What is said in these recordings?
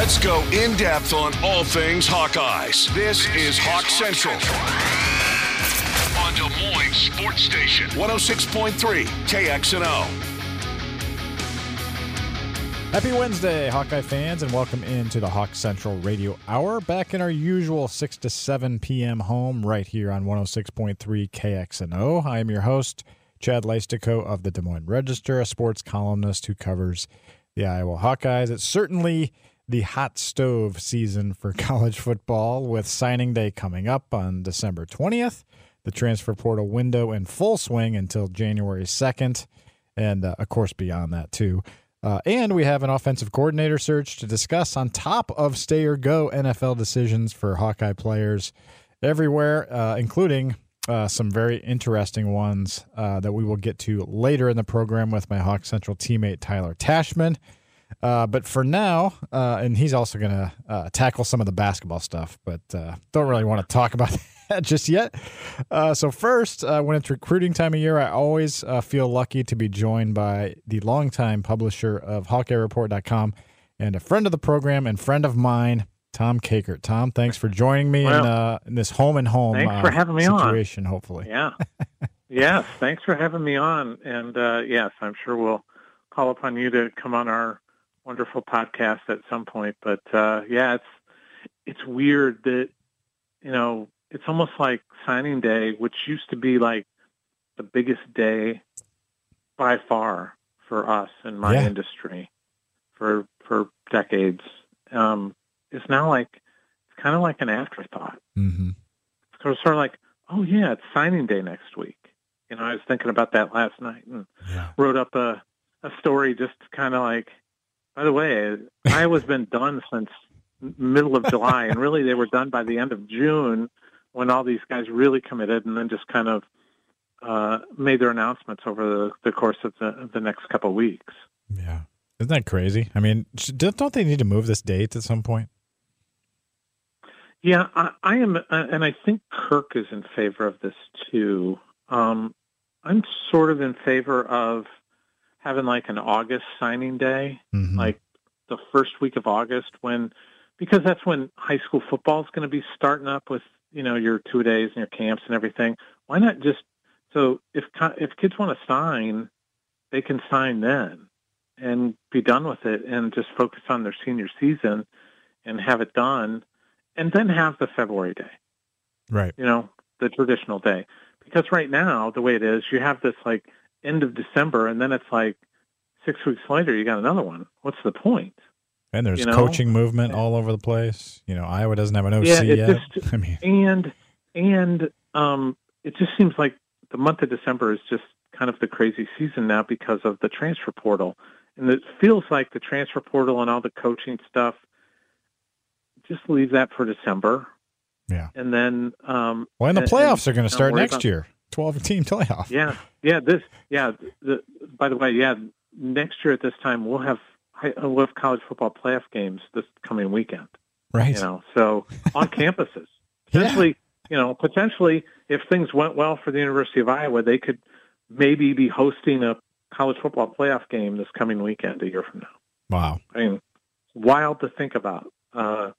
Let's go in depth on all things Hawkeyes. This is Hawk Central. On Des Moines Sports Station, 106.3 KXNO. Happy Wednesday, Hawkeye fans, and welcome into the Hawk Central Radio Hour. Back in our usual 6 to 7 p.m. home right here on 106.3 KXNO. I am your host, Chad Leistikow of the Des Moines Register, a sports columnist who covers the Iowa Hawkeyes. It's certainly the hot stove season for college football with signing day coming up on December 20th, the transfer portal window in full swing until January 2nd, and uh, of course beyond that too. Uh, and we have an offensive coordinator search to discuss on top of stay or go NFL decisions for Hawkeye players everywhere, uh, including uh, some very interesting ones uh, that we will get to later in the program with my Hawk Central teammate Tyler Tachman. Uh, but for now, uh, and he's also going to uh, tackle some of the basketball stuff, but uh, don't really want to talk about that just yet. Uh, so, first, uh, when it's recruiting time of year, I always feel lucky to be joined by the longtime publisher of HawkeyeReport.com and a friend of the program and friend of mine, Tom Kakert. Tom, thanks for joining me well, in, in, this home and home thanks for having me situation, on. hopefully. Yeah. yes, thanks for having me on. And yes, I'm sure we'll call upon you to come on our wonderful podcast at some point. But uh, yeah, it's it's weird that you know it's almost like signing day, which used to be like the biggest day by far for us in my yeah. industry for for decades. Um, is now like it's kind of like an afterthought. Mm-hmm. So it's sort of like, oh yeah, it's signing day next week. You know, I was thinking about that last night and yeah. wrote up a a story just kind of like by the way, Iowa's been done since middle of July, and really they were done by the end of June when all these guys really committed, and then just kind of uh, made their announcements over the, the course of the, the next couple of weeks. Yeah, isn't that crazy? I mean, don't they need to move this date at some point? Yeah, I, I am, uh, and I think Kirk is in favor of this too. Um, I'm sort of in favor of having like an August signing day, mm-hmm. like the first week of August when because that's when high school football is going to be starting up with you know your two days and your camps and everything. Why not just so if if kids want to sign, they can sign then and be done with it and just focus on their senior season and have it done and then have the February day. Right. You know, the traditional day. Because right now, the way it is, you have this like end of December, and then it's like six weeks later you got another one. What's the point? And there's you know? coaching movement all over the place. You know, Iowa doesn't have an OC yeah, yet. Just, I mean, and and um, it just seems like the month of December is just kind of the crazy season now because of the transfer portal, and it feels like the transfer portal and all the coaching stuff. Just leave that for December. Yeah, and then um, well, and the playoffs and, are going to start next about, year. 12 team playoff. Yeah. Yeah. This, yeah. The, by the way, yeah, next year at this time, we'll have, we'll have college football playoff games this coming weekend. Right. You know, so on campuses, potentially, yeah. you know, potentially if things went well for the University of Iowa, they could maybe be hosting a college football playoff game this coming weekend a year from now. Wow. I mean, wild to think about. Uh,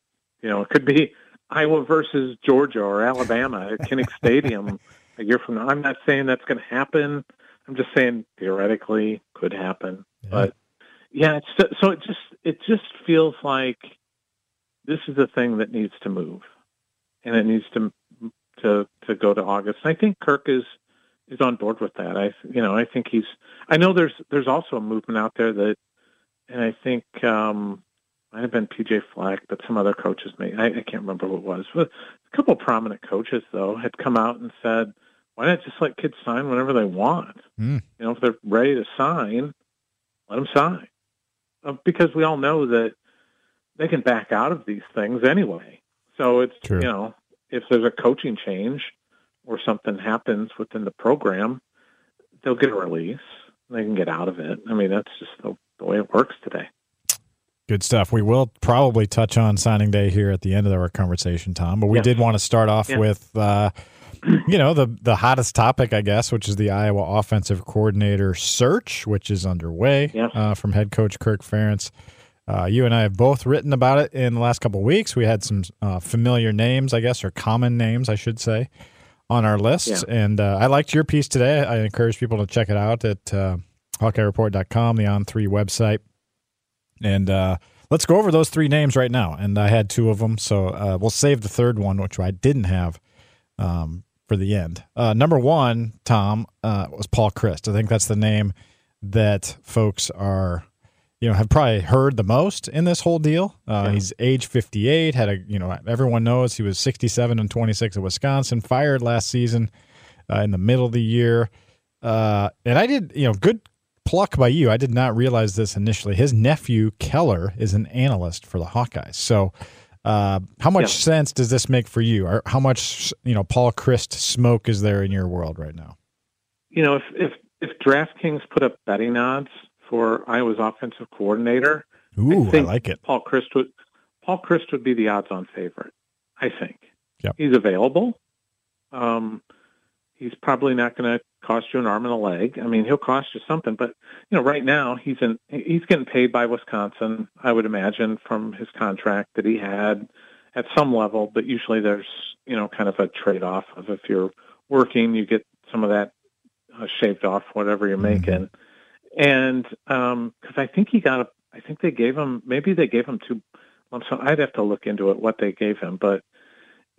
you know, it could be Iowa versus Georgia or Alabama at Kinnick Stadium a year from now. I'm not saying that's going to happen. I'm just saying theoretically could happen. Yeah. But yeah, it's, so it just it just feels like this is a thing that needs to move, and it needs to to to go to August. And I think Kirk is is on board with that. I you know I think he's. I know there's there's also a movement out there that, and I think um, might have been PJ Fleck, but some other coaches may I, I can't remember who it was. But a couple of prominent coaches though had come out and said why not just let kids sign whenever they want? Mm. You know, if they're ready to sign, let them sign. Uh, because we all know that they can back out of these things anyway. So it's, True. you know, if there's a coaching change or something happens within the program, they'll get a release. They can get out of it. I mean, that's just the, the way it works today. Good stuff. We will probably touch on signing day here at the end of our conversation, Tom. But we did want to start off yeah. with uh, you know the the hottest topic, I guess, which is the Iowa offensive coordinator search, which is underway yeah. uh, from head coach Kirk Ferentz. Uh, you and I have both written about it in the last couple of weeks. We had some uh, familiar names, I guess, or common names, I should say, on our list. Yeah. And uh, I liked your piece today. I encourage people to check it out at uh, HawkeyeReport.com, the On3 website. And uh, let's go over those three names right now. And I had two of them, so uh, we'll save the third one, which I didn't have, um, for the end. Uh, number one, Tom, uh, was Paul Chryst. I think that's the name that folks are, you know, have probably heard the most in this whole deal. Uh, Yeah. He's age 58, had a, you know, everyone knows he was 67 and 26 at Wisconsin, fired last season uh, in the middle of the year. Uh, and I did, you know, good pluck by you. I did not realize this initially. His nephew Keller is an analyst for the Hawkeyes. So, uh, how much Yeah. sense does this make for you? Or how much, you know, Paul Chryst smoke is there in your world right now? You know, if if if DraftKings put up betting odds for Iowa's offensive coordinator, Ooh, I, think- like it. Paul Chryst would Paul Chryst would be the odds-on favorite. I think. Yep. He's available. Um, he's probably not going to cost you an arm and a leg. I mean, he'll cost you something, but you know, right now he's in. He's getting paid by Wisconsin. I would imagine from his contract that he had at some level, but usually there's you know kind of a trade-off of if you're working, you get some of that uh, shaved off whatever you're Mhm. making. And because I think he got a, I think they gave him maybe they gave him two lump sum. I'd have to look into it what they gave him, but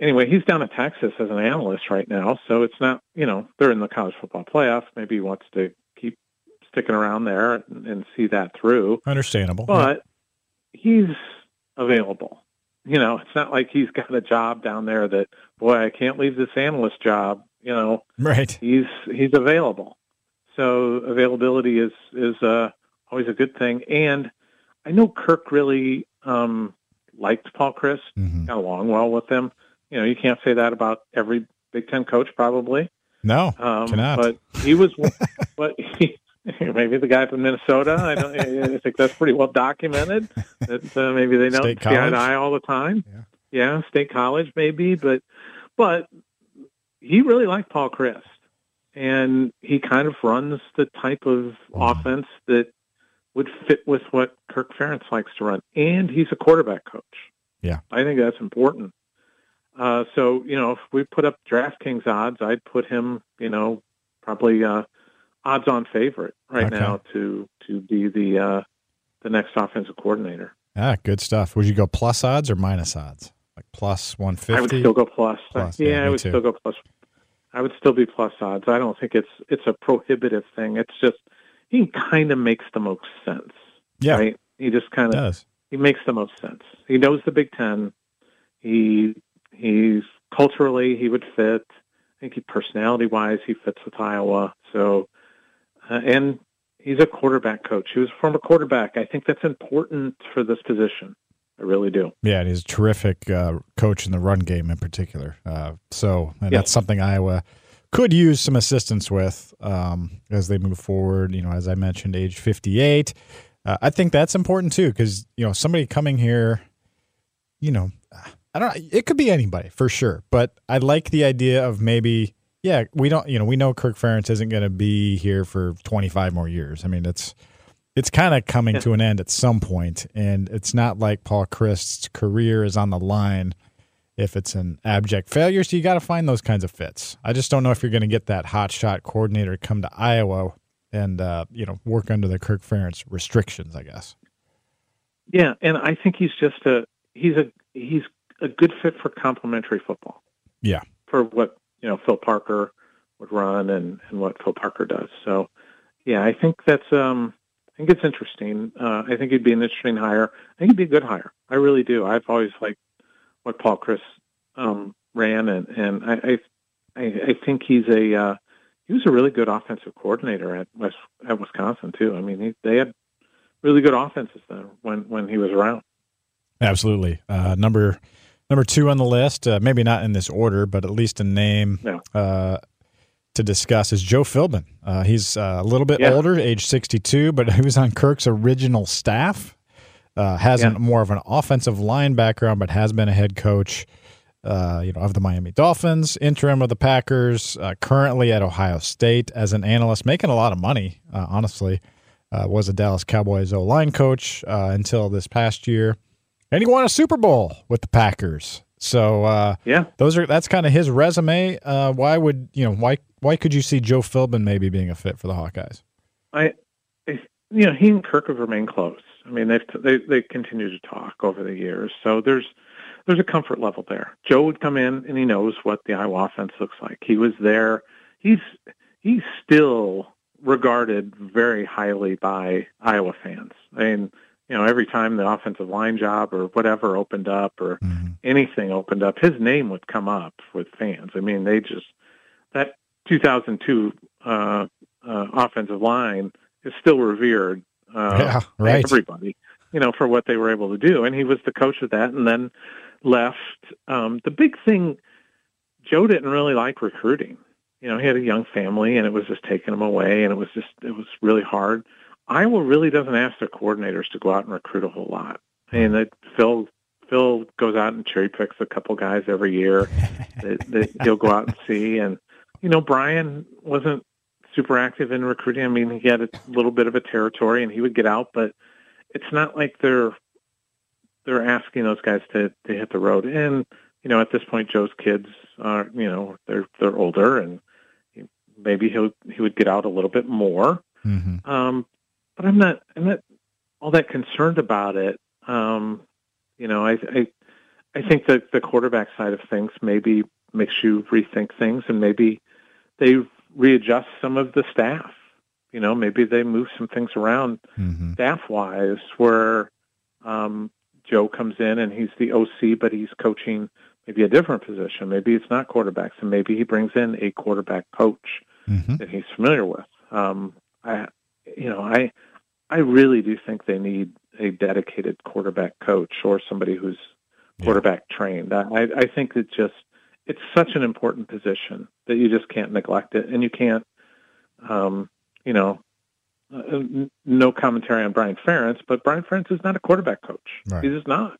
anyway, he's down at Texas as an analyst right now, so it's not you know they're in the college football playoff. Maybe he wants to keep sticking around there and, and see that through, Understandable. but he's available. You know, it's not like he's got a job down there that boy I can't leave this analyst job. You know, Right. he's he's available. So availability is is uh, always a good thing. And I know Kirk really um, liked Paul Chryst, hmm got along well with him. You know, you can't say that about every Big Ten coach, probably. No, Um, Cannot. But he was, but he, maybe the guy from Minnesota. I don't. I think that's pretty well documented. That uh, maybe they don't see eye to eye all the time. Yeah. yeah, state college maybe, but but he really liked Paul Chryst, and he kind of runs the type of Mhm. offense that would fit with what Kirk Ferentz likes to run, and he's a quarterback coach. Yeah. I think that's important. Uh, so you know, if we put up DraftKings odds, I'd put him, you know, probably uh, odds-on favorite right Okay. now to to be the uh, the next offensive coordinator. ah, good stuff. Would you go plus odds or minus odds? Like plus one I would still go plus. Plus, yeah, yeah, I would too. still go plus. I would still be plus odds. I don't think it's it's a prohibitive thing. It's just he kind of makes the most sense. Yeah, Right? He just kind of does. he makes the most sense. He knows the Big Ten. He he's culturally he would fit. I think he personality wise he fits with Iowa. So uh, and he's a quarterback coach. He was a former quarterback. I think that's important for this position. I really do. Yeah, and he's a terrific uh, coach in the run game in particular. Uh, so and Yeah. that's something Iowa could use some assistance with um, as they move forward. You know, as I mentioned, age 58. Uh, I think that's important too because you know somebody coming here, you know, I don't. Know. It could be anybody for sure, but I like the idea of maybe. Yeah, we don't. You know, we know Kirk Ferentz isn't going to be here for 25 more years. I mean, it's it's kind of coming Yeah. to an end at some point, and it's not like Paul Chryst's career is on the line if it's an abject failure. So you got to find those kinds of fits. I just don't know if you're going to get that hot shot coordinator to come to Iowa and uh, you know work under the Kirk Ferentz restrictions. I guess. Yeah, and I think he's just a he's a he's a good fit for complementary football. Yeah. For what you know Phil Parker would run and and what Phil Parker does. So yeah, I think that's um I think it's interesting. Uh, I think he'd be an interesting hire. I think he'd be a good hire. I really do. I've always liked what Paul Chryst um, ran, and and I I, I think he's a uh, he was a really good offensive coordinator at West at Wisconsin too. I mean, he, they had really good offenses there when when he was around. Absolutely. Uh, number number two on the list, uh, maybe not in this order, but at least a name No. uh, to discuss is Joe Philbin. Uh, he's uh, a little bit Yeah. older, age 62, but he was on Kirk's original staff. Uh, has Yeah. an more of an offensive line background, but has been a head coach, uh, you know, of the Miami Dolphins, interim of the Packers, uh, currently at Ohio State as an analyst, making a lot of money, uh, honestly. uh, was a Dallas Cowboys O line coach uh, until this past year, and he won a Super Bowl with the Packers. So uh, yeah, those are that's kind of his resume. Uh, why would you know why why could you see Joe Philbin maybe being a fit for the Hawkeyes? I, I you know, he and Kirk have remained close. I mean, they've they they continue to talk over the years, so there's there's a comfort level there. Joe would come in and he knows what the Iowa offense looks like. He was there. He's he's still regarded very highly by Iowa fans. I mean, you know, every time the offensive line job or whatever opened up or mm-hmm. anything opened up, his name would come up with fans. I mean, they just that 2002 uh, uh, offensive line is still revered. Uh, yeah, right. Everybody, you know, for what they were able to do, and he was the coach of that, and then left. Um, the big thing, Joe didn't really like recruiting. You know, he had a young family, and it was just taking him away, and it was just it was really hard. Iowa really doesn't ask their coordinators to go out and recruit a whole lot. I mean, that Phil Phil goes out and cherry picks a couple guys every year that, that he'll go out and see, and you know, Brian wasn't super active in recruiting. I mean, he had a little bit of a territory, and he would get out, but it's not like they're they're asking those guys to to hit the road. And you know, at this point, Joe's kids are you know they're they're older, and maybe he'll he would get out a little bit more. Mm-hmm. Um, but I'm not I'm not all that concerned about it. Um, you know, I I I think that the quarterback side of things maybe makes you rethink things, and maybe they readjust some of the staff. You know, maybe they move some things around mm-hmm. staff wise where um, Joe comes in and he's the OC, but he's coaching maybe a different position. Maybe it's not quarterbacks, and maybe he brings in a quarterback coach mm-hmm. that he's familiar with. Um, I, you know, I, I really do think they need a dedicated quarterback coach or somebody who's quarterback yeah. trained. I, I think it just it's such an important position that you just can't neglect it, and you can't, um, you know, uh, no commentary on Brian Ferentz, but Brian Ferentz is not a quarterback coach. Right. He's just not.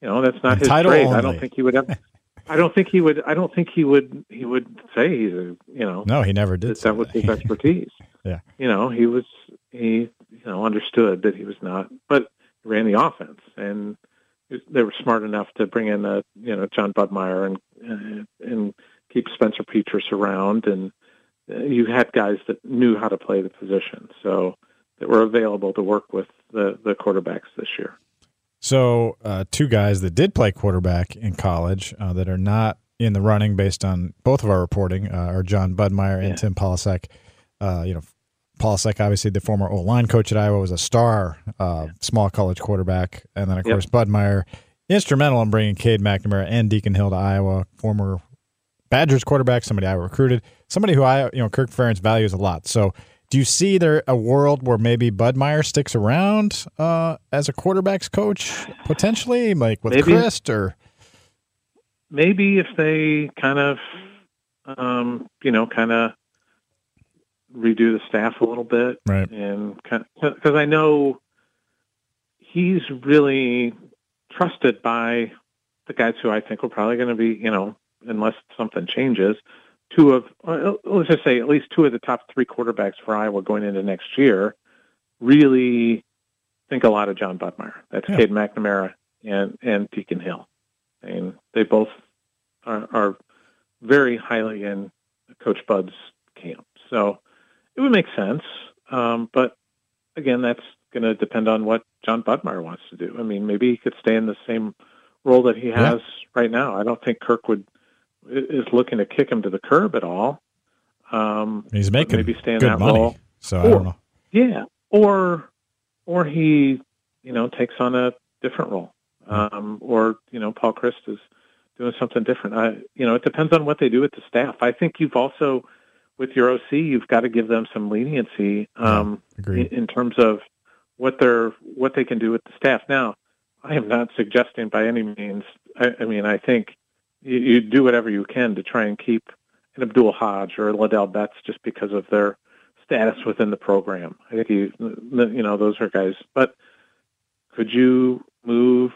You know, that's not his trade. Only. I don't think he would have. I don't think he would. I don't think he would. He would say he's a. You know. No, he never did. That, that was his expertise. yeah. You know, he was. He you know understood that he was not, but ran the offense, and they were smart enough to bring in a you know John Budmayr and uh, and keep Spencer Petras around, and uh, you had guys that knew how to play the position, so that were available to work with the the quarterbacks this year. So, uh, two guys that did play quarterback in college uh, that are not in the running based on both of our reporting uh, are John Budmayr and yeah. Tim Polasek. Uh, you know, Polasek, obviously the former O line coach at Iowa, was a star uh, small college quarterback, and then of yep. course Budmayr, instrumental in bringing Cade McNamara and Deacon Hill to Iowa, former Badgers quarterback, somebody I recruited, somebody who I you know Kirk Ferentz values a lot. So, do you see there a world where maybe Budmayr sticks around uh, as a quarterbacks coach potentially, like with maybe, Chryst or maybe if they kind of um, you know kind of redo the staff a little bit, right? And because I know he's really trusted by the guys who I think are probably going to be, you know, unless something changes, two of let's just say at least two of the top three quarterbacks for Iowa going into next year really think a lot of John Budmayr. That's yeah. Cade McNamara and and Deacon Hill. I mean, they both are, are very highly in Coach Bud's camp. So it would make sense. Um, but again, that's going to depend on what John Budmayr wants to do. I mean, maybe he could stay in the same role that he has yeah. right now. I don't think Kirk would is looking to kick him to the curb at all. Um, He's making maybe stay in good that money, role. so or, I don't know. Yeah, or or he you know takes on a different role, um, or you know Paul Chryst is doing something different. I you know it depends on what they do with the staff. I think you've also with your OC, you've got to give them some leniency um, yeah, in, in, terms of what they're what they can do with the staff. Now, I am not suggesting by any means. I, I mean, I think you, you, do whatever you can to try and keep an Abdul Hodge or Ladell Betts just because of their status within the program. I think you you know those are guys. But could you move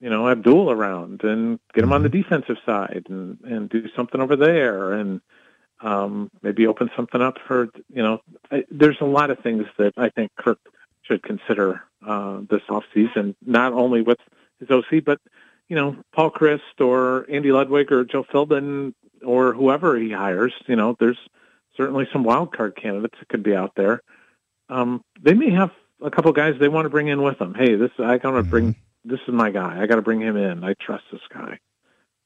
you know Abdul around and get him on the mm-hmm. defensive side and and do something over there and um, maybe open something up for you know. I, there's a lot of things that I think Kirk should consider uh, this off season, not only with his OC, but you know Paul Chryst or Andy Ludwig or Joe Philbin or whoever he hires. You know, there's certainly some wild card candidates that could be out there. Um, they may have a couple guys they want to bring in with them. Hey, this I got to bring. Mm-hmm. This is my guy. I got to bring him in. I trust this guy.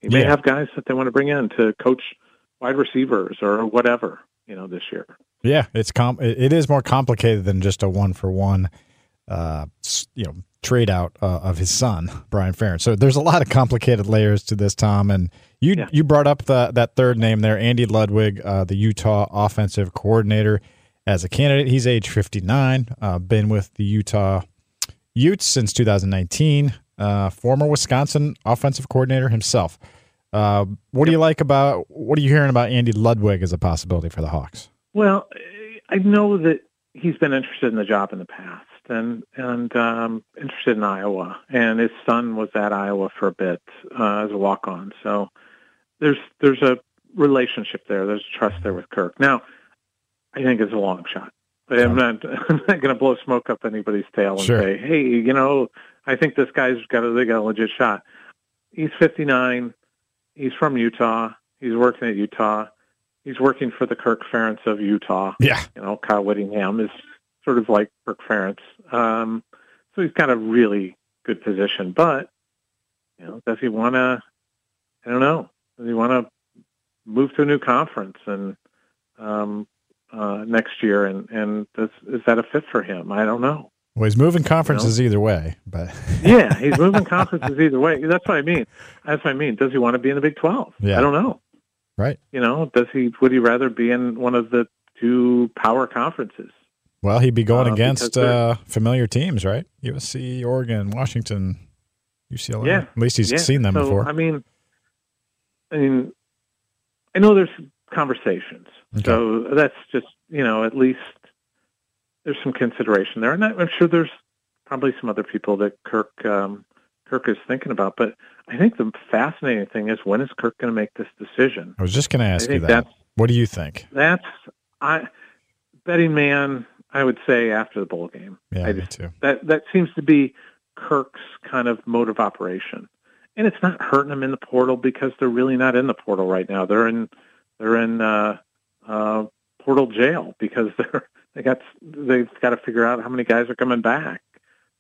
You may Yeah. have guys that they want to bring in to coach wide receivers or whatever. You know, this year. Yeah, it's com- it it is more complicated than just a one for one, uh, you know, trade out uh, of his son Brian Ferentz. So there's a lot of complicated layers to this, Tom. And you Yeah. you brought up the, that third name there, Andy Ludwig, uh, the Utah offensive coordinator, as a candidate. He's age 59, uh, been with the Utah Utes since 2019. Uh, former Wisconsin offensive coordinator himself. Uh, what do you like about? What are you hearing about Andy Ludwig as a possibility for the Hawks? Well, I know that he's been interested in the job in the past, and and um, interested in Iowa, and his son was at Iowa for a bit uh, as a walk on. So there's there's a relationship there. There's trust there with Kirk. Now, I think it's a long shot. I'm not I'm not going to blow smoke up anybody's tail and Sure. say, hey, you know, I think this guy's got a they got a legit shot. He's 59. He's from Utah. He's working at Utah. He's working for the Kirk Ferentz of Utah. Yeah, You know, Kyle Whittingham is sort of like Kirk Ferentz. Um, so he's got a really good position. But, you know, does he want to, I don't know, does he want to move to a new conference and um, uh, next year? And, and does, is that a fit for him? I don't know. Well, he's moving conferences either way, but Yeah, he's moving conferences either way. That's what I mean. That's what I mean. Does he want to be in the Big 12? Yeah. I don't know. right. You know, does he, would he rather be in one of the two power conferences? Well, he'd be going Uh, against uh, familiar teams, right? USC, Oregon, Washington, UCLA. Yeah. At least he's Yeah, seen them so, before. I mean, I mean, I know there's conversations, Okay. so that's just you know at least there's some consideration there, and I'm sure there's probably some other people that Kirk um, Kirk is thinking about. But I think the fascinating thing is when is Kirk going to make this decision? I was just going to ask you that. What do you think? that's I betting man. I would say after the bowl game. Yeah, I me too. that that seems to be Kirk's kind of mode of operation, and it's not hurting them in the portal because they're really not in the portal right now. They're in they're in uh, uh, portal jail because they're they got they've got to figure out how many guys are coming back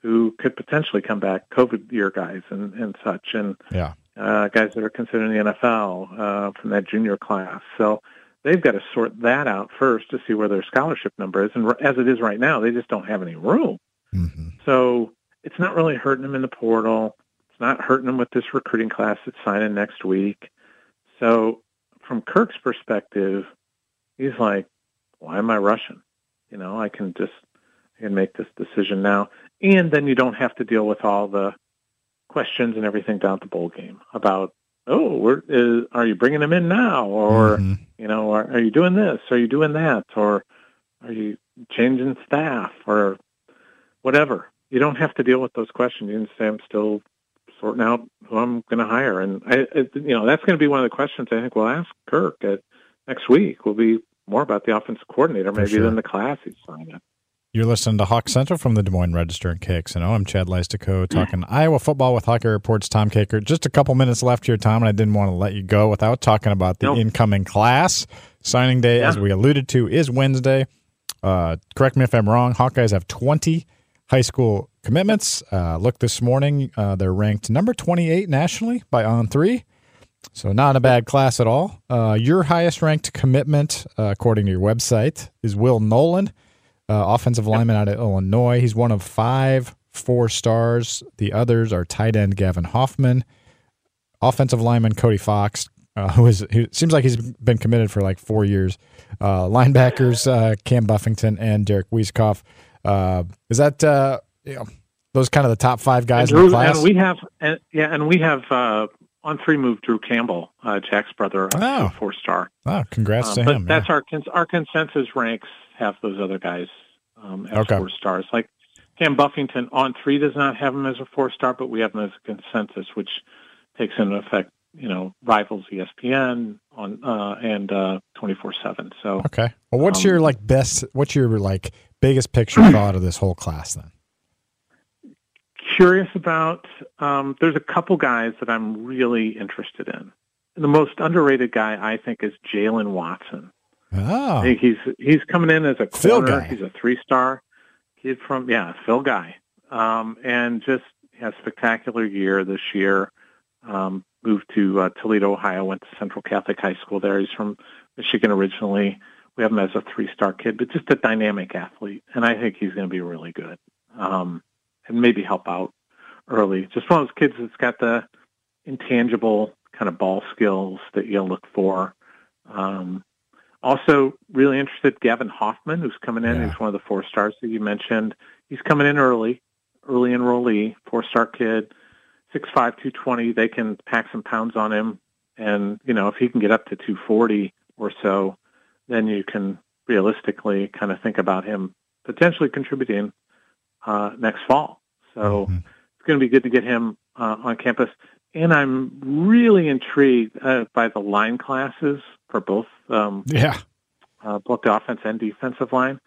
who could potentially come back, COVID year guys and and such, and Yeah. uh, guys that are considered in the NFL uh, from that junior class. So they've got to sort that out first to see where their scholarship number is. And as it is right now, they just don't have any room. hmm So it's not really hurting them in the portal. It's not hurting them with this recruiting class that's signing next week. So from Kirk's perspective, he's like, why am I rushing? You know, I can just I can make this decision now. And then you don't have to deal with all the questions and everything down at the bowl game about, oh, where is, are you bringing them in now? Or, Mhm. you know, are, are you doing this? Are you doing that? Or are you changing staff or whatever? You don't have to deal with those questions. You can say, I'm still sorting out who I'm going to hire. And, I, it, you know, that's going to be one of the questions I think we'll ask Kirk at next week We'll be more about the offensive coordinator maybe sure. than the class he's signing. You're listening to Hawk Central from the Des Moines Register and KXNO. I'm Chad Leistikow talking Iowa football with Hawkeye Reports Tom Kakert. Just a couple minutes left here, Tom, and I didn't want to let you go without talking about the Nope. incoming class. Signing day, as we alluded to, is Wednesday. Uh, correct me if I'm wrong. Hawkeyes have 20 high school commitments. Uh, look this morning, uh, they're ranked number 28 nationally by On Three. So not a bad class at all. Uh, your highest ranked commitment, uh, according to your website, is Will Nolan, uh, offensive lineman out of Illinois. He's one of five four stars. The others are tight end Gavin Hoffman, offensive lineman Cody Fox, uh, who is who seems like he's been committed for like four years. Uh, linebackers uh, Cam Buffington and Derek Weisskopf. Uh, is that uh, you know those kind of the top five guys and, in the class? and we have, and, yeah, and we have uh, on three move Drew Campbell, uh, Jack's brother, Oh. four star. oh, congrats to but him! that's yeah. our cons- our consensus ranks have those other guys um, as Okay. four stars. Like Cam Buffington on three does not have him as a four star, but we have him as a consensus, which takes into effect you know rivals ESPN on uh, and twenty four seven. So okay. Well, what's um, your like best? What's your like biggest picture thought of this whole class then? Curious about. Um, there's a couple guys that I'm really interested in. The most underrated guy I think is Jalen Watson. Oh, I think he's he's coming in as a Phil corner. guy. He's a three star kid from yeah Phil guy, um, and just had a spectacular year this year. Um, moved to uh, Toledo, Ohio. Went to Central Catholic High School there. He's from Michigan originally. We have him as a three star kid, but just a dynamic athlete, and I think he's going to be really good. Um, and maybe help out early. Just one of those kids that's got the intangible kind of ball skills that you'll look for. Um, also, really interested Gavin Hoffman, who's coming in. Yeah. He's one of the four stars that you mentioned. He's coming in early, early enrollee, four star kid, six five, two twenty. They can pack some pounds on him, and you know if he can get up to two forty or so, then you can realistically kind of think about him potentially contributing uh, next fall. So Mhm. it's going to be good to get him uh, on campus. And I'm really intrigued uh, by the line classes for both um, yeah, uh, both the offense and defensive line.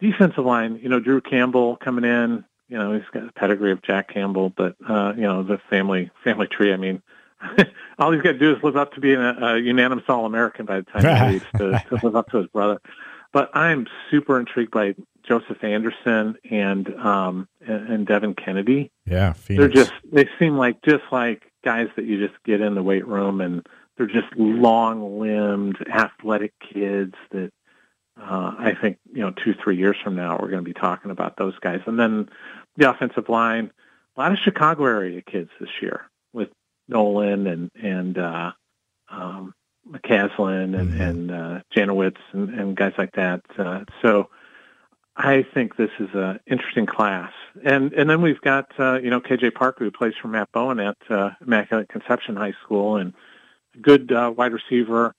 Defensive line, you know, Drew Campbell coming in. You know, he's got a pedigree of Jack Campbell, but uh, you know, the family family tree. I mean, all he's got to do is live up to being a, a unanimous All American by the time he leaves to, to live up to his brother. But I'm super intrigued by Joseph Anderson and um, and, and Devin Kennedy. yeah. Phoenix. They're just they seem like just like guys that you just get in the weight room and they're just long limbed, athletic kids that uh, I think, you know, two, three years from now we're gonna be talking about those guys. And then the offensive line, a lot of Chicago area kids this year with Nolan and and uh um McCaslin and, Mhm. and uh Janowitz and, and guys like that. Uh, so I think this is an interesting class, and and then we've got uh, you know KJ Parker who plays for Matt Bowen at uh, Immaculate Conception High School, and good uh, wide receiver.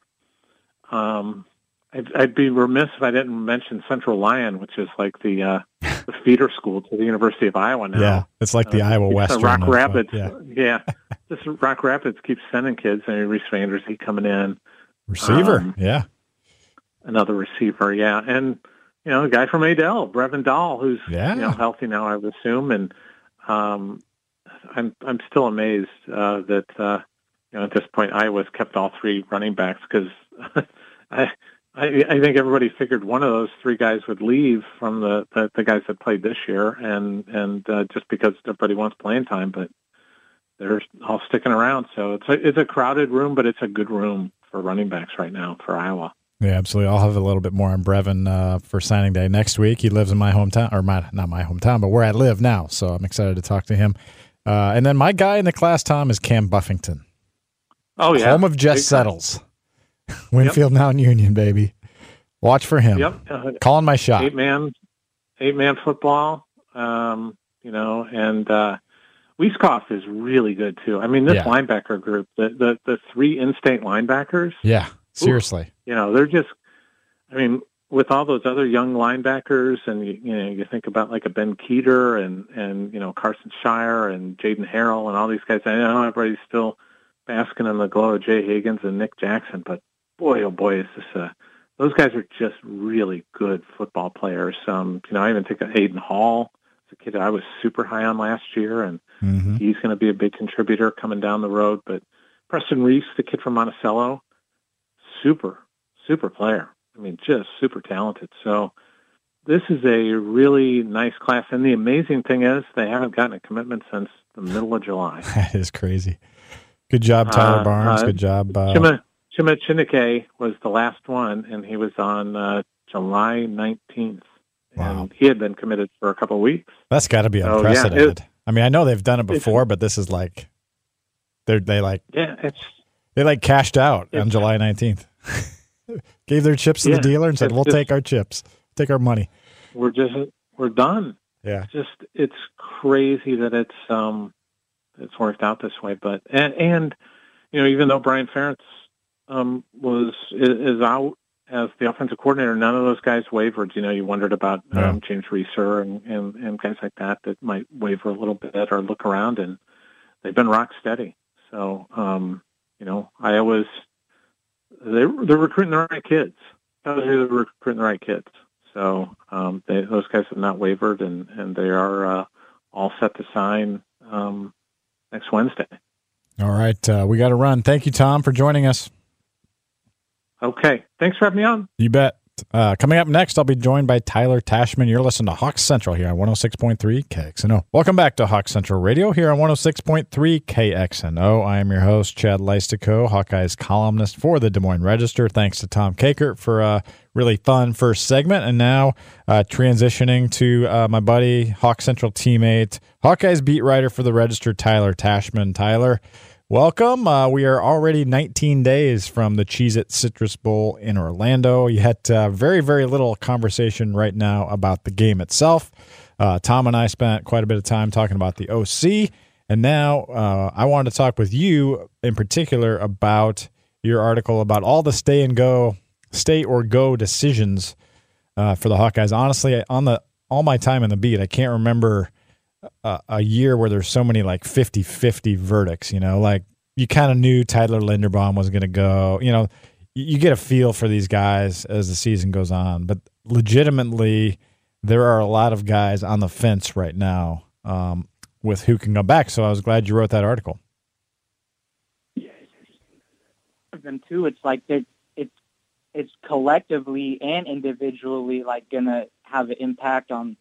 Um, I'd, I'd be remiss if I didn't mention Central Lyon, which is like the uh, the feeder school to the University of Iowa now. yeah, it's like the Uh, Iowa Western. Rock Rapids. yeah, yeah. This Rock Rapids keeps sending kids. I mean, Reese Vander Zee coming in, receiver. um, yeah, another receiver. Yeah, and you know, a guy from Adel, Brevin Dahl, who's Yeah. you know healthy now, I would assume, and um, I'm I'm still amazed uh, that uh, you know at this point Iowa's kept all three running backs because I. I, I think everybody figured one of those three guys would leave from the, the, the guys that played this year, and and uh, just because everybody wants playing time, but they're all sticking around. So it's a it's a crowded room, but it's a good room for running backs right now for Iowa. yeah, absolutely. I'll have a little bit more on Brevin uh, for signing day next week. He lives in my hometown, or my not my hometown, but where I live now. So I'm excited to talk to him. Uh, and then my guy in the class, Tom, is Cam Buffington, Oh yeah, home of Jess. Settles, Winfield Mountain Union, baby. Watch for him. Yep, uh, Calling my shot. eight man, eight man football. Um, you know, and uh, Weiskopf is really good too. I mean, this Yeah. linebacker group, the the, the three in-state linebackers, Yeah, seriously. you know, they're just. I mean, with all those other young linebackers, and you, you know, you think about like a Ben Kueter and and you know Carson Shire and Jaden Harrell and all these guys. I know everybody's still basking in the glow of Jay Higgins and Nick Jackson, but boy, oh boy, is this a those guys are just really good football players. Um, you know, I even think of Hayden Hall. It's a kid I was super high on last year, and hmm he's going to be a big contributor coming down the road. But Preston Reese, the kid from Monticello, super, super player. I mean, just super talented. So this is a really nice class. And the amazing thing is they haven't gotten a commitment since the middle of July. That is crazy. Good job, Tyler Uh, Barnes. uh, Good job. Uh, Chima, Chima Chineke was the last one, and he was on uh, July 19th. Wow. And he had been committed for a couple of weeks. that's got to be Oh, yeah, unprecedented. I mean, I know they've done it before, but this is like they're they like Yeah, it's they like cashed out on July nineteenth. Gave their chips to Yeah, the dealer and said, "We'll just- take our chips, take our money." we're just we're done. Yeah, just it's crazy that it's um it's worked out this way but and and you know even though Brian Ferentz um was is, is out as the offensive coordinator none of those guys wavered you know you wondered about Yeah. um, James Reeser and, and and guys like that that might waver a little bit or look around and they've been rock steady so um you know, Iowa's they're they're recruiting the right kids. They're recruiting the right kids. So um, they, those guys have not wavered, and and they are uh, all set to sign um, next Wednesday. All right, uh, we got to run. Thank you, Tom, for joining us. Okay, thanks for having me on. You bet. Uh, coming up next, I'll be joined by Tyler Tachman. You're listening to Hawks Central here on 106.3 KXNO. Welcome back to Hawks Central Radio here on 106.3 KXNO. I am your host, Chad Leistikow, Hawkeyes columnist for the Des Moines Register. Thanks to Tom Kakert for a really fun first segment. And now uh, transitioning to uh, my buddy, Hawk Central teammate, Hawkeyes beat writer for the Register, Tyler Tachman. Tyler, Welcome. Uh, we are already 19 days from the Cheez It Citrus Bowl in Orlando. Had uh, very, very little conversation right now about the game itself. Uh, Tom and I spent quite a bit of time talking about the OC. And now uh, I wanted to talk with you in particular about your article about all the stay and go, stay or go decisions uh, for the Hawkeyes. Honestly, on the all my time in the beat, I can't remember a, a year where there's so many like 50 50 verdicts, you know, like you kind of knew Tyler Linderbaum was going to go, you know, you get a feel for these guys as the season goes on, but legitimately, there are a lot of guys on the fence right now um, with who can come back. So I was glad you wrote that article. Yeah, them too. It's like it's it's collectively and individually like gonna have an impact on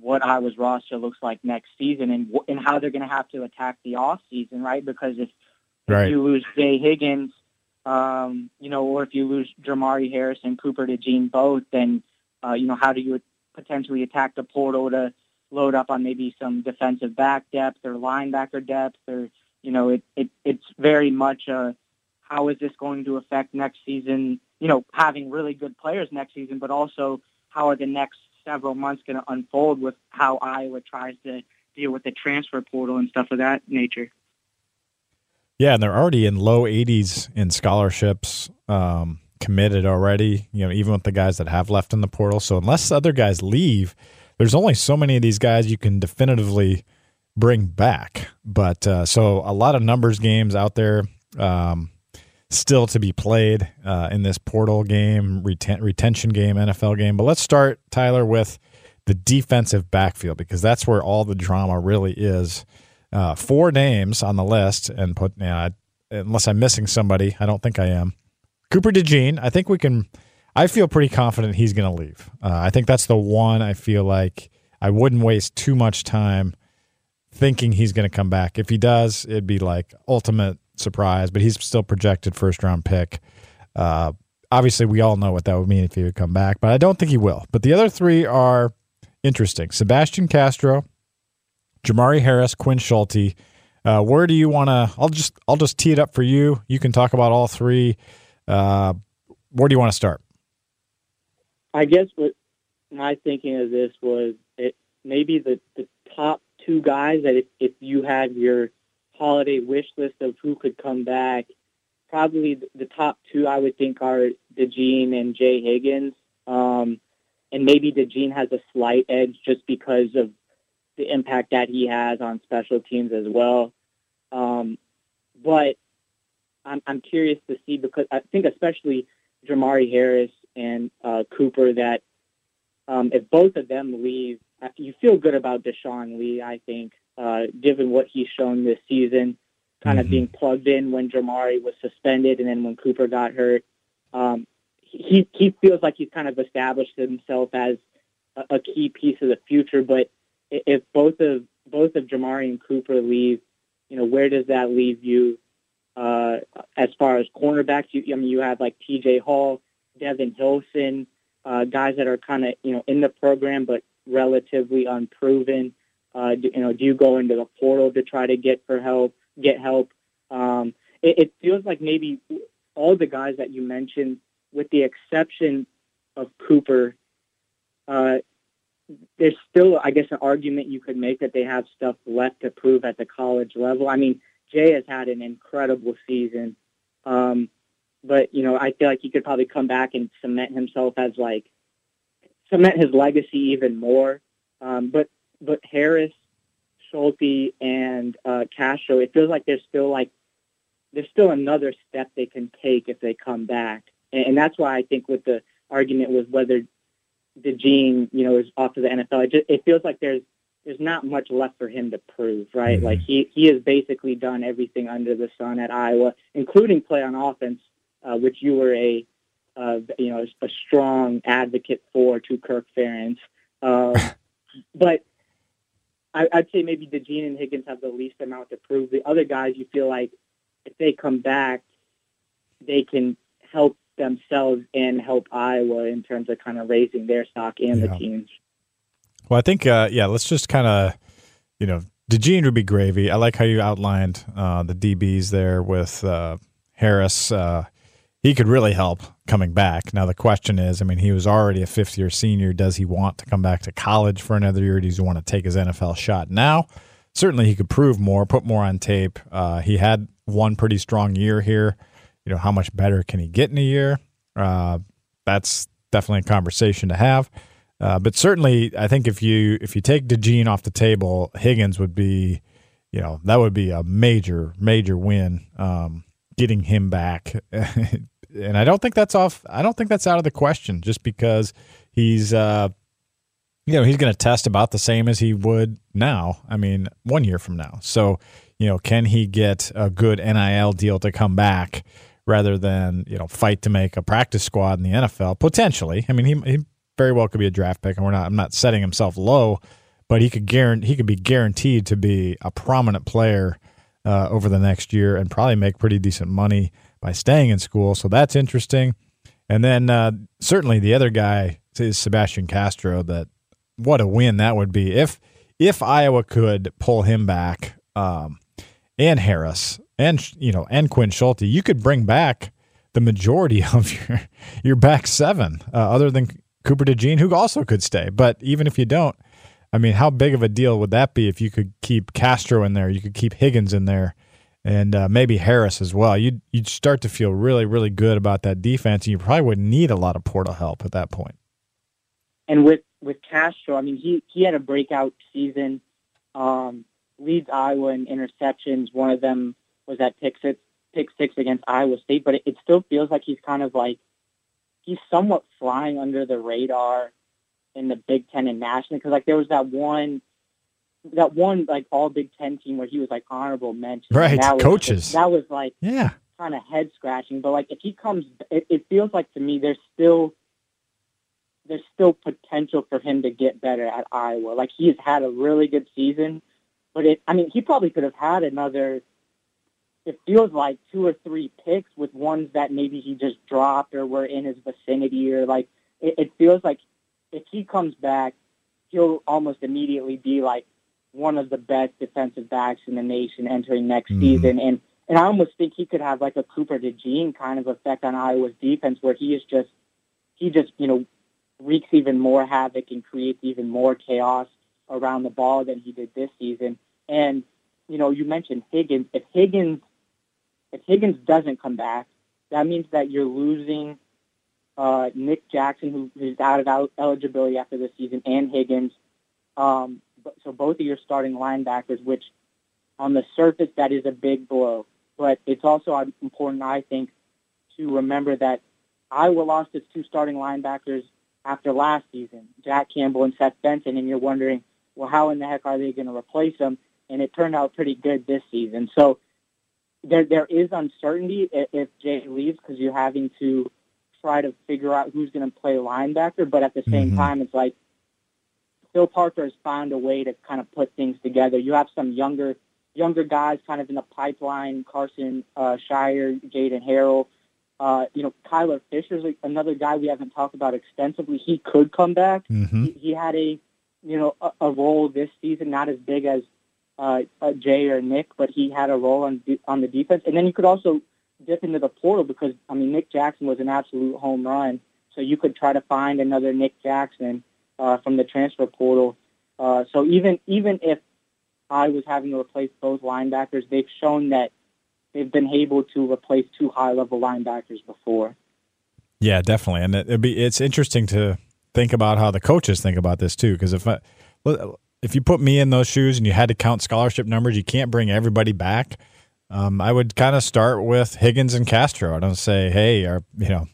what Iowa's roster looks like next season and and how they're going to have to attack the off season, right? Because if, right. if you lose Jay Higgins, um, you know, or if you lose Jermari Harris and Cooper Gene both, then uh, you know how do you potentially attack the portal to load up on maybe some defensive back depth or linebacker depth, or you know, it, it it's very much a how is this going to affect next season? You know, having really good players next season, but also how are the next several months going to unfold with how Iowa tries to deal with the transfer portal and stuff of that nature. Yeah, and they're already in low 80s in scholarships um, committed already, you know, even with the guys that have left in the portal. So unless other guys leave, there's only so many of these guys you can definitively bring back. But uh, so a lot of numbers games out there. Um, still to be played uh, in this portal game, reten- retention game, NFL game. But let's start, Tyler, with the defensive backfield because that's where all the drama really is. Uh, four names on the list, and put you know, unless I'm missing somebody, I don't think I am. Cooper DeJean, I think we can. I feel pretty confident he's going to leave. Uh, I think that's the one I feel like I wouldn't waste too much time thinking he's going to come back. If he does, it'd be like ultimate surprise, but he's still projected first round pick. Uh, obviously, we all know what that would mean if he would come back, but I don't think he will. But the other three are interesting: Sebastian Castro, Jermari Harris, Quinn Schulte. Uh, where do you want to? I'll just I'll just tee it up for you. You can talk about all three. Uh, where do you want to start? I guess what my thinking of this was it maybe the, the top two guys that if, if you have your holiday wish list of who could come back, probably the top two I would think are DeJean and Jay Higgins. Um, and maybe DeJean has a slight edge just because of the impact that he has on special teams as well. Um, but I'm, I'm curious to see because I think especially Jermari Harris and uh, Cooper that um, if both of them leave, you feel good about Deshaun Lee. I think uh, given what he's shown this season, kind of mm-hmm. being plugged in when Jermari was suspended and then when Cooper got hurt. Um, he he feels like he's kind of established himself as a, a key piece of the future. But if both of both of Jermari and Cooper leave, you know, where does that leave you uh, as far as cornerbacks? You, I mean, you have like T.J. Hall, Devin Hilson, uh, guys that are kind of you know in the program but relatively unproven. Uh, do, you know, do you go into the portal to try to get for help, get help? Um, it, it feels like maybe all the guys that you mentioned, with the exception of Cooper, uh, there's still, I guess, an argument you could make that they have stuff left to prove at the college level. I mean, Jay has had an incredible season, um, but you know, I feel like he could probably come back and cement himself as like cement his legacy even more. Um, but but Harris, Schulte, and uh, Castro, it feels like there's still like there's still another step they can take if they come back, and, and that's why I think with the argument was whether DeJean, you know, is off to the NFL. It, just, it feels like there's there's not much left for him to prove, right? Mm-hmm. Like he he has basically done everything under the sun at Iowa, including play on offense, uh, which you were a uh, you know a strong advocate for to Kirk Ferentz. Uh, but I, would say maybe DeJean and Higgins have the least amount to prove. The other guys, you feel like if they come back, they can help themselves and help Iowa in terms of kind of raising their stock and yeah. the teams. Well, I think, uh, yeah, let's just kind of, you know, DeJean would be gravy. I like how you outlined uh, the DBs there with uh, Harris. He could really help coming back. Now, the question is I mean, he was already a fifth year senior. Does he want to come back to college for another year? Does he want to take his NFL shot now? Certainly, he could prove more, put more on tape. Uh, he had one pretty strong year here. You know, how much better can he get in a year? Uh, that's definitely a conversation to have. Uh, but certainly, I think if you if you take DeJean off the table, Higgins would be, you know, that would be a major major win. Um, getting him back, and I don't think that's off. I don't think that's out of the question. Just because he's, uh, you know, he's going to test about the same as he would now. I mean, one year from now. So, you know, can he get a good NIL deal to come back? rather than you know fight to make a practice squad in the NFL potentially. I mean, he, he very well could be a draft pick, and we're not. I'm not setting himself low, but he could guarantee he could be guaranteed to be a prominent player uh, over the next year and probably make pretty decent money by staying in school. So that's interesting. And then uh, certainly the other guy is Sebastian Castro. That what a win that would be if if Iowa could pull him back um, and Harris and you know and Quinn Schulte. You could bring back the majority of your your back seven, uh, other than Cooper DeJean, who also could stay. But even if you don't, I mean, how big of a deal would that be if you could keep Castro in there, you could keep Higgins in there, and uh, maybe Harris as well? You'd you'd start to feel really really good about that defense, and you probably wouldn't need a lot of portal help at that point. And with with Castro, I mean, he he had a breakout season, um, leads Iowa in interceptions. One of them was at pick six, pick six against Iowa State, but it, it still feels like he's kind of like he's somewhat flying under the radar in the Big Ten and nationally because like there was that one that one like all Big Ten team where he was like honorable mention. Right, that coaches. Was, that was like yeah, kind of head scratching. But like if he comes, it, it feels like to me there's still there's still potential for him to get better at Iowa. Like he has had a really good season, but it I mean he probably could have had another it feels like two or three picks with ones that maybe he just dropped or were in his vicinity or like it, it feels like if he comes back, he'll almost immediately be like one of the best defensive backs in the nation entering next mm-hmm. season. And and I almost think he could have like a Cooper DeJean kind of effect on Iowa's defense where he is just he just, you know, wreaks even more havoc and creates even more chaos around the ball than he did this season. And, you know, you mentioned Higgins. If Higgins if Higgins doesn't come back, that means that you're losing uh, Nick Jackson, who's out of eligibility after this season, and Higgins. Um, so both of your starting linebackers, which on the surface that is a big blow, but it's also important, I think, to remember that Iowa lost its two starting linebackers after last season, Jack Campbell and Seth Benson, and you're wondering, well, how in the heck are they going to replace them? And it turned out pretty good this season. So there there is uncertainty if, Jay leaves because you're having to try to figure out who's going to play linebacker. But at the same mm-hmm. time, it's like Phil Parker has found a way to kind of put things together. You have some younger younger guys kind of in the pipeline: Carson uh, Scheyer, Jaden Harrell. Uh, you know, Kyler Fisher's another guy we haven't talked about extensively. He could come back. Mm-hmm. He, he had a you know a, a role this season, not as big as uh, uh, Jay or Nick, but he had a role on on the defense. And then you could also dip into the portal because I mean Nick Jackson was an absolute home run. So you could try to find another Nick Jackson uh, from the transfer portal. Uh, so even even if I was having to replace both linebackers, they've shown that they've been able to replace two high level linebackers before. Yeah, definitely, and it'd be it's interesting to think about how the coaches think about this too. Because if I, if you put me in those shoes and you had to count scholarship numbers, you can't bring everybody back. Um, I would kind of start with Higgins and Castro. I don't say, hey, are, you know,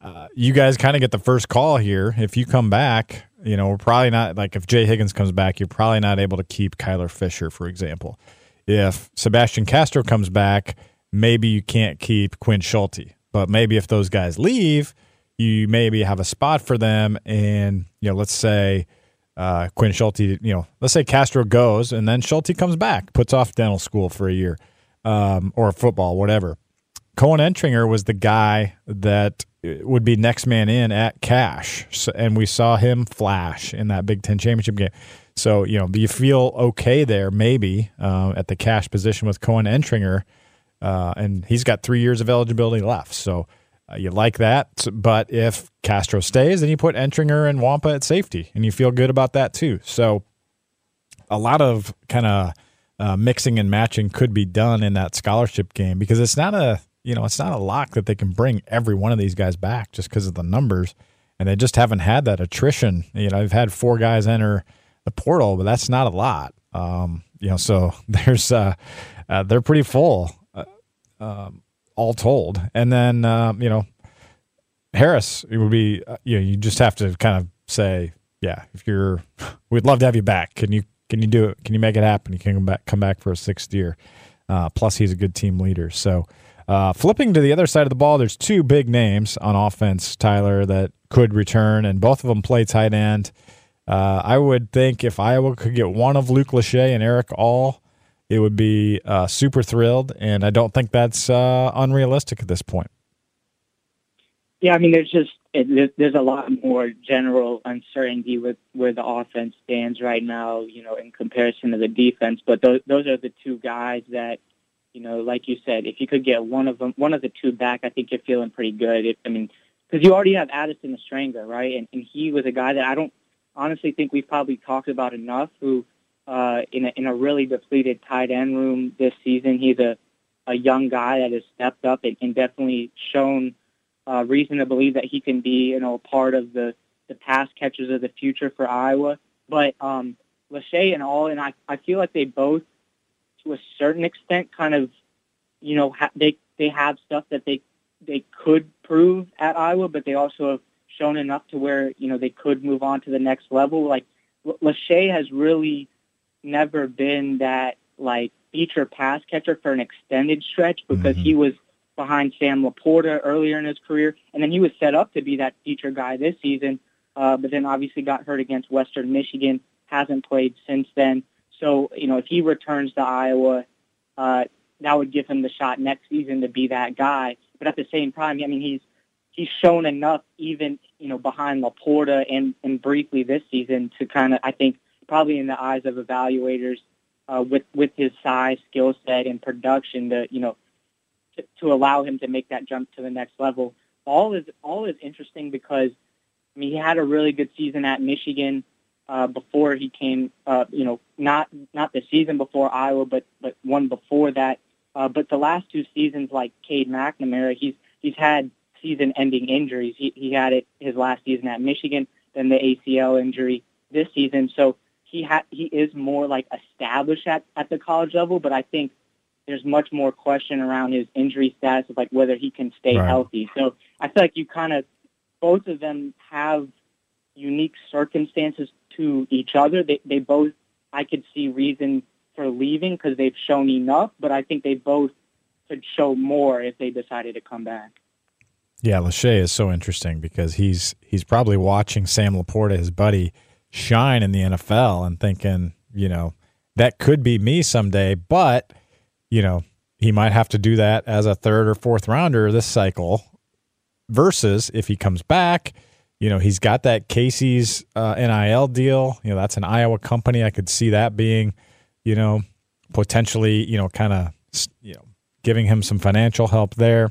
uh, you guys kind of get the first call here. If you come back, you know, we're probably not like if Jay Higgins comes back, you're probably not able to keep Kyler Fisher, for example. If Sebastian Castro comes back, maybe you can't keep Quinn Schulte. But maybe if those guys leave, you maybe have a spot for them. And, you know, let's say uh, Quinn Schulte, you know, let's say Castro goes and then Schulte comes back, puts off dental school for a year um, or football, whatever. Koen Entringer was the guy that would be next man in at cash. So, and we saw him flash in that Big Ten championship game. So, you know, do you feel okay there maybe uh, at the cash position with Koen Entringer? Uh, and he's got three years of eligibility left. So uh, you like that. But if Castro stays, then you put Entringer and Nwankpa at safety, and you feel good about that too. So a lot of kind of uh, mixing and matching could be done in that scholarship game because it's not a you know it's not a lock that they can bring every one of these guys back just because of the numbers, and they just haven't had that attrition. You know, I've had four guys enter the portal, but that's not a lot. Um, you know, so there's uh, uh, they're pretty full um, all told. And then um, you know Harris, it would be uh, you know you just have to kind of say, yeah, if you're, we'd love to have you back. Can you can you do it? Can you make it happen? You can come back come back for a sixth year. Uh, plus, he's a good team leader. So. Uh, flipping to the other side of the ball, there's two big names on offense, Tyler, that could return, and both of them play tight end. Uh, I would think if Iowa could get one of Luke Lachey and Erick All, it would be uh, super thrilled, and I don't think that's uh, unrealistic at this point. Yeah, I mean, there's just it, there's a lot more general uncertainty with where the offense stands right now, you know, in comparison to the defense. But those those are the two guys that, you know, like you said, if you could get one of them, one of the two back, I think you're feeling pretty good. It, I mean, because you already have Addison Ostrenga, right? And, and he was a guy that I don't honestly think we've probably talked about enough. Who uh, in a, in a really depleted tight end room this season. He's a, a young guy that has stepped up and, and definitely shown uh, reason to believe that he can be, you know, part of the, the pass catchers of the future for Iowa. But um, Lachey and All, and I, I feel like they both, to a certain extent, kind of, you know, ha- they they have stuff that they they could prove at Iowa, but they also have shown enough to where you know they could move on to the next level. Like Lachey has really never been that like feature pass catcher for an extended stretch because mm-hmm. he was behind Sam LaPorta earlier in his career, and then he was set up to be that feature guy this season. Uh, but then obviously got hurt against Western Michigan, hasn't played since then. So you know if he returns to Iowa, uh, that would give him the shot next season to be that guy. But at the same time, I mean he's he's shown enough even you know behind LaPorta and and briefly this season to kind of I think probably in the eyes of evaluators uh, with with his size, skill set, and production to you know to, to allow him to make that jump to the next level. All is all is interesting because I mean he had a really good season at Michigan uh, before he came. Uh, you know, not not the season before Iowa, but but one before that. Uh, but the last two seasons, like Cade McNamara, he's he's had season-ending injuries. He he had it his last season at Michigan, then the ACL injury this season. So he ha- he is more like established at, at the college level, but I think there's much more question around his injury status of like whether he can stay right. healthy. So I feel like you kind of both of them have unique circumstances to each other. They they both I could see reason for leaving because they've shown enough, but I think they both could show more if they decided to come back. Yeah, Lachey is so interesting because he's he's probably watching Sam LaPorta, his buddy, shine in the NFL and thinking, you know, that could be me someday, but, you know, he might have to do that as a third or fourth rounder this cycle versus if he comes back, you know, he's got that Casey's uh, NIL deal. You know, that's an Iowa company. I could see that being, you know, potentially, you know, kind of, you know, giving him some financial help there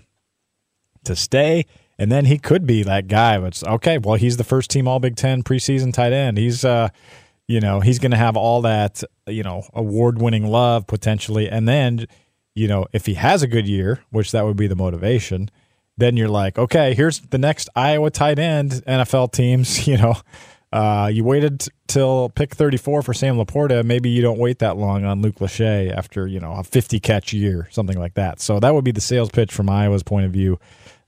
to stay. And then he could be that guy. But okay, well, he's the first team All Big Ten preseason tight end. He's, uh, you know, he's going to have all that, you know, award winning love potentially. And then, you know, if he has a good year, which that would be the motivation, then you're like, okay, here's the next Iowa tight end NFL teams, you know, Uh, you waited till pick 34 for Sam LaPorta. Maybe you don't wait that long on Luke Lachey after you know a 50 catch year, something like that. So that would be the sales pitch from Iowa's point of view.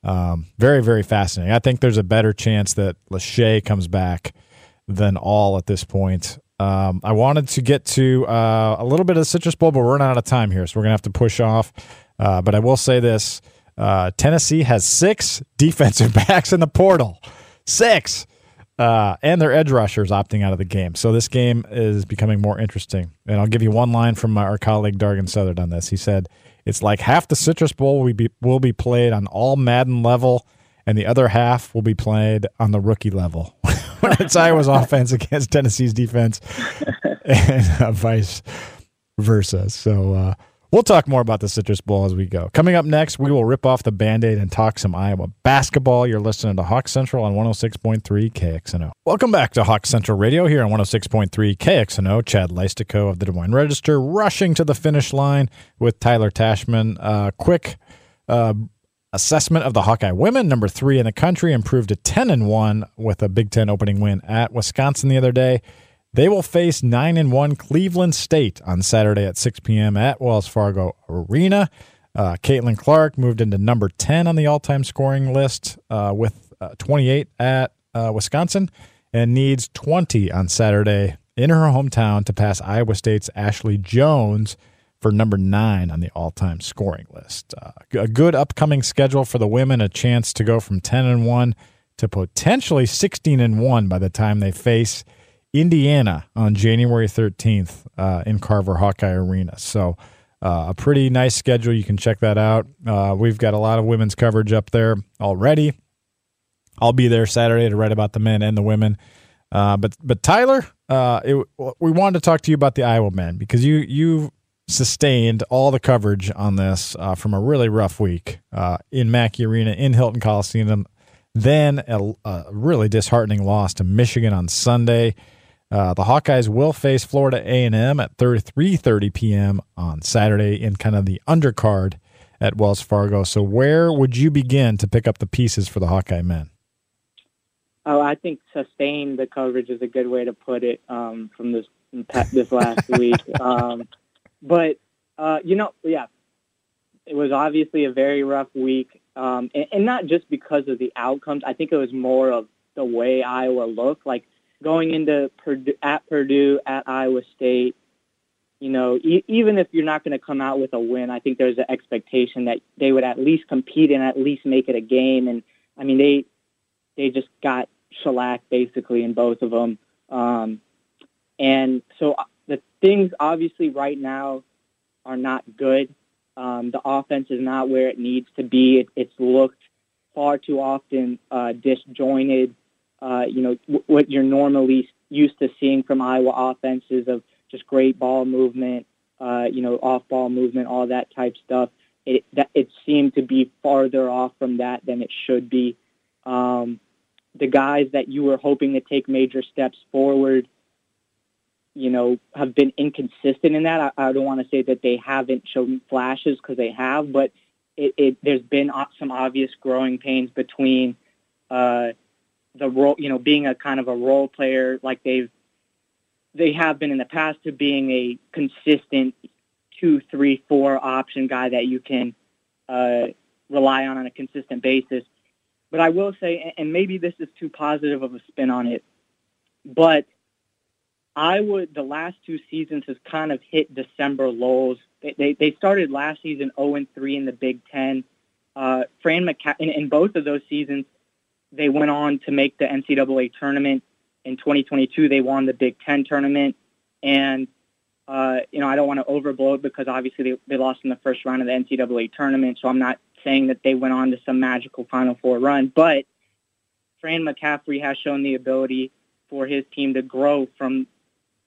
Um, very very fascinating. I think there's a better chance that Lachey comes back than All at this point. Um, I wanted to get to uh, a little bit of the Citrus Bowl, but we're running out of time here, so we're gonna have to push off. Uh, but I will say this: uh, Tennessee has six defensive backs in the portal. Six. Uh, and their edge rushers opting out of the game. So this game is becoming more interesting. And I'll give you one line from our colleague Dargan Southard on this. He said, "It's like half the Citrus Bowl will be will be played on all Madden level, and the other half will be played on the rookie level." when it's Iowa's offense against Tennessee's defense, and uh, vice versa. So. We'll talk more about the Citrus Bowl as we go. Coming up next, we will rip off the band aid and talk some Iowa basketball. You're listening to Hawk Central on 106.3 KXNO. Welcome back to Hawk Central Radio here on 106.3 KXNO. Chad Leistikow of the Des Moines Register rushing to the finish line with Tyler Tachman. Uh, quick uh, assessment of the Hawkeye women, number three in the country, improved to 10 and 1 with a Big Ten opening win at Wisconsin the other day. They will face 9 and 1 Cleveland State on Saturday at 6 p.m. at Wells Fargo Arena. Uh, Caitlin Clark moved into number 10 on the all time scoring list uh, with uh, 28 at uh, Wisconsin and needs 20 on Saturday in her hometown to pass Iowa State's Ashley Joens for number nine on the all time scoring list. Uh, a good upcoming schedule for the women, a chance to go from 10 and 1 to potentially 16 and 1 by the time they face Indiana on January 13th uh, in Carver Hawkeye Arena. So, uh, a pretty nice schedule. You can check that out. Uh, we've got a lot of women's coverage up there already. I'll be there Saturday to write about the men and the women. Uh, but but Tyler, uh, it, we wanted to talk to you about the Iowa men because you you sustained all the coverage on this uh, from a really rough week in Mackey Arena in Hilton Coliseum. Then a, a really disheartening loss to Michigan on Sunday. Uh, the Hawkeyes will face Florida A&M at 3:30 p.m. on Saturday in kind of the undercard at Wells Fargo. So, where would you begin to pick up the pieces for the Hawkeye men? Oh, I think sustain the coverage is a good way to put it um, from this this last week. Um, but uh, you know, yeah, it was obviously a very rough week, um, and, and not just because of the outcomes. I think it was more of the way Iowa looked. Like going into Purdue, at Purdue, at Iowa State, you know, e- even if you're not going to come out with a win, I think there's an expectation that they would at least compete and at least make it a game. And I mean, they they just got shellacked basically in both of them. Um, and so uh, the things obviously right now are not good. Um, the offense is not where it needs to be. It, it's looked far too often uh, disjointed uh, you know, w- what you're normally used to seeing from Iowa offenses of just great ball movement, uh, you know, off ball movement, all that type stuff. It that it seemed to be farther off from that than it should be. Um, the guys that you were hoping to take major steps forward, you know, have been inconsistent in that. I, I don't want to say that they haven't shown flashes because they have, but it, it, there's been some obvious growing pains between uh, the role, you know, being a kind of a role player like they've they have been in the past to being a consistent two, three, four option guy that you can uh, rely on on a consistent basis. But I will say, and maybe this is too positive of a spin on it, but I would the last two seasons has kind of hit December lows. They they, they started last season 0 and 3 in the Big Ten. Uh, Fran McCa- in, in both of those seasons, they went on to make the NCAA tournament. In 2022, they won the Big Ten tournament. And, uh, you know, I don't want to overblow it because obviously they, they lost in the first round of the NCAA tournament. So I'm not saying that they went on to some magical Final Four run. But Fran McCaffery has shown the ability for his team to grow from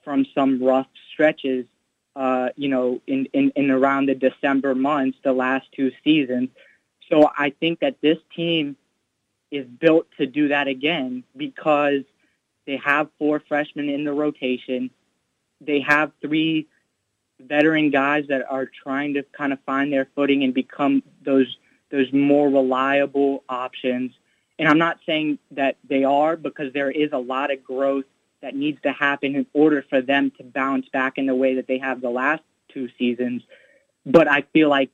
from some rough stretches, uh, you know, in, in, in around the December months, the last two seasons. So I think that this team is built to do that again because they have four freshmen in the rotation. They have three veteran guys that are trying to kind of find their footing and become those those more reliable options. and I'm not saying that they are because there is a lot of growth that needs to happen in order for them to bounce back in the way that they have the last two seasons. But I feel like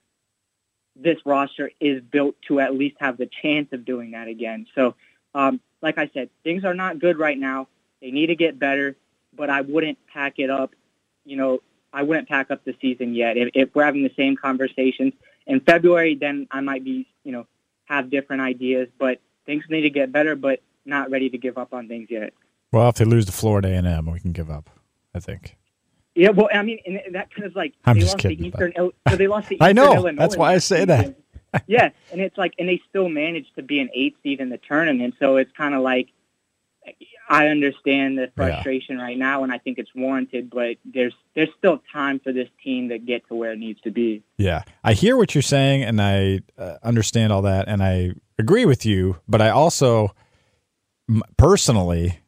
this roster is built to at least have the chance of doing that again. So, um, like I said, things are not good right now. They need to get better, but I wouldn't pack it up. You know, I wouldn't pack up the season yet. If, if we're having the same conversations in February, then I might be, you know, have different ideas. But things need to get better, but not ready to give up on things yet. Well, if they lose to Florida A&M, we can give up. I think. Yeah, well, I mean, and that kind of like I'm they just lost kidding, to Eastern. Il- so they lost to I know. Illinois That's why I say that. yeah, and it's like, and they still managed to be an eight seed in the tournament. So it's kind of like, I understand the frustration right now, and I think it's warranted. But there's there's still time for this team to get to where it needs to be. Yeah, I hear what you're saying, and I uh, understand all that, and I agree with you. But I also, m- personally,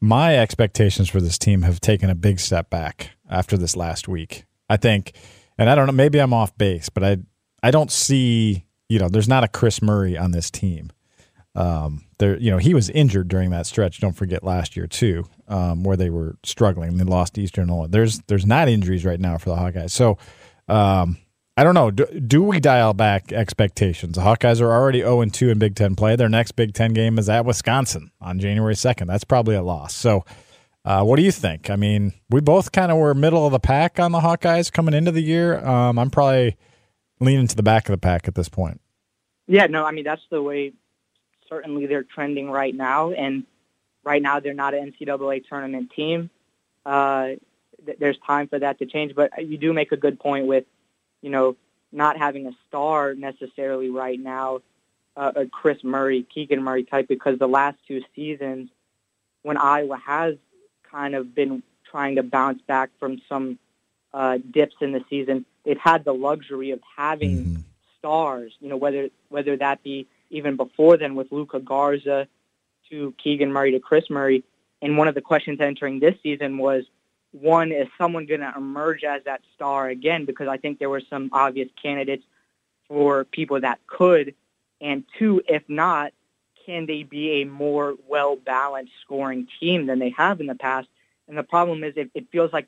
my expectations for this team have taken a big step back after this last week. I think, and I don't know, maybe I'm off base, but I I don't see, you know, there's not a Kris Murray on this team. Um, there, you know, he was injured during that stretch. Don't forget last year too, um, where they were struggling. They lost Eastern Illinois. There's there's not injuries right now for the Hawkeyes. So, um, I don't know. Do, do we dial back expectations? The Hawkeyes are already 0 and 2 in Big Ten play. Their next Big Ten game is at Wisconsin on January 2nd. That's probably a loss. So, uh, what do you think? I mean, we both kind of were middle of the pack on the Hawkeyes coming into the year. Um, I'm probably leaning to the back of the pack at this point. Yeah, no, I mean that's the way. Certainly, they're trending right now, and right now they're not an NCAA tournament team. Uh, th- there's time for that to change, but you do make a good point with, you know, not having a star necessarily right now, uh, a Kris Murray, Keegan Murray type, because the last two seasons, when Iowa has kind of been trying to bounce back from some uh, dips in the season, they've had the luxury of having Mhm. stars. You know, whether whether that be even before then with Luka Garza to Keegan Murray to Kris Murray. And one of the questions entering this season was, one, is someone going to emerge as that star again? Because I think there were some obvious candidates for people that could. And two, if not, can they be a more well-balanced scoring team than they have in the past? And the problem is it, it feels like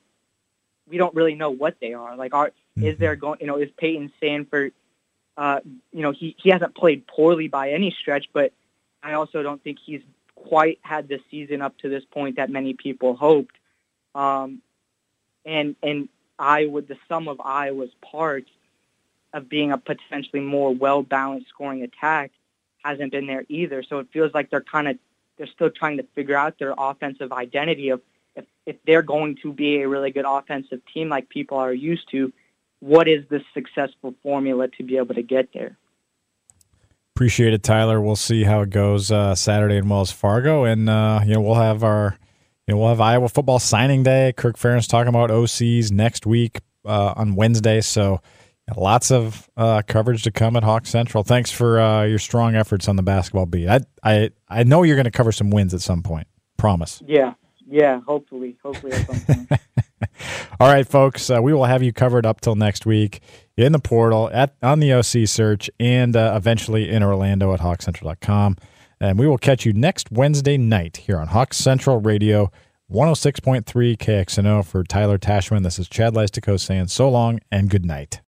we don't really know what they are. Like, are is there going? You know, is Payton Sandfort? Uh, you know, he he hasn't played poorly by any stretch, but I also don't think he's quite had the season up to this point that many people hoped. Um, and and Iowa, the sum of Iowa's parts of being a potentially more well-balanced scoring attack hasn't been there either. So it feels like they're kind of they're still trying to figure out their offensive identity of if, if they're going to be a really good offensive team like people are used to, what is the successful formula to be able to get there? Appreciate it, Tyler. We'll see how it goes uh, Saturday in Wells Fargo, and uh, you know we'll have our you know we'll have Iowa football signing day. Kirk Ferentz talking about OCs next week uh, on Wednesday, so lots of uh, coverage to come at Hawk Central. Thanks for uh, your strong efforts on the basketball beat. I I I know you're going to cover some wins at some point. Promise. Yeah, yeah. Hopefully, hopefully at some point. All right, folks, uh, we will have you covered up till next week in the portal at on the OC search and uh, eventually in Orlando at hawkcentral.com. And we will catch you next Wednesday night here on Hawk Central Radio 106.3 KXNO for Tyler Tachman. This is Chad Leistikow saying so long and good night.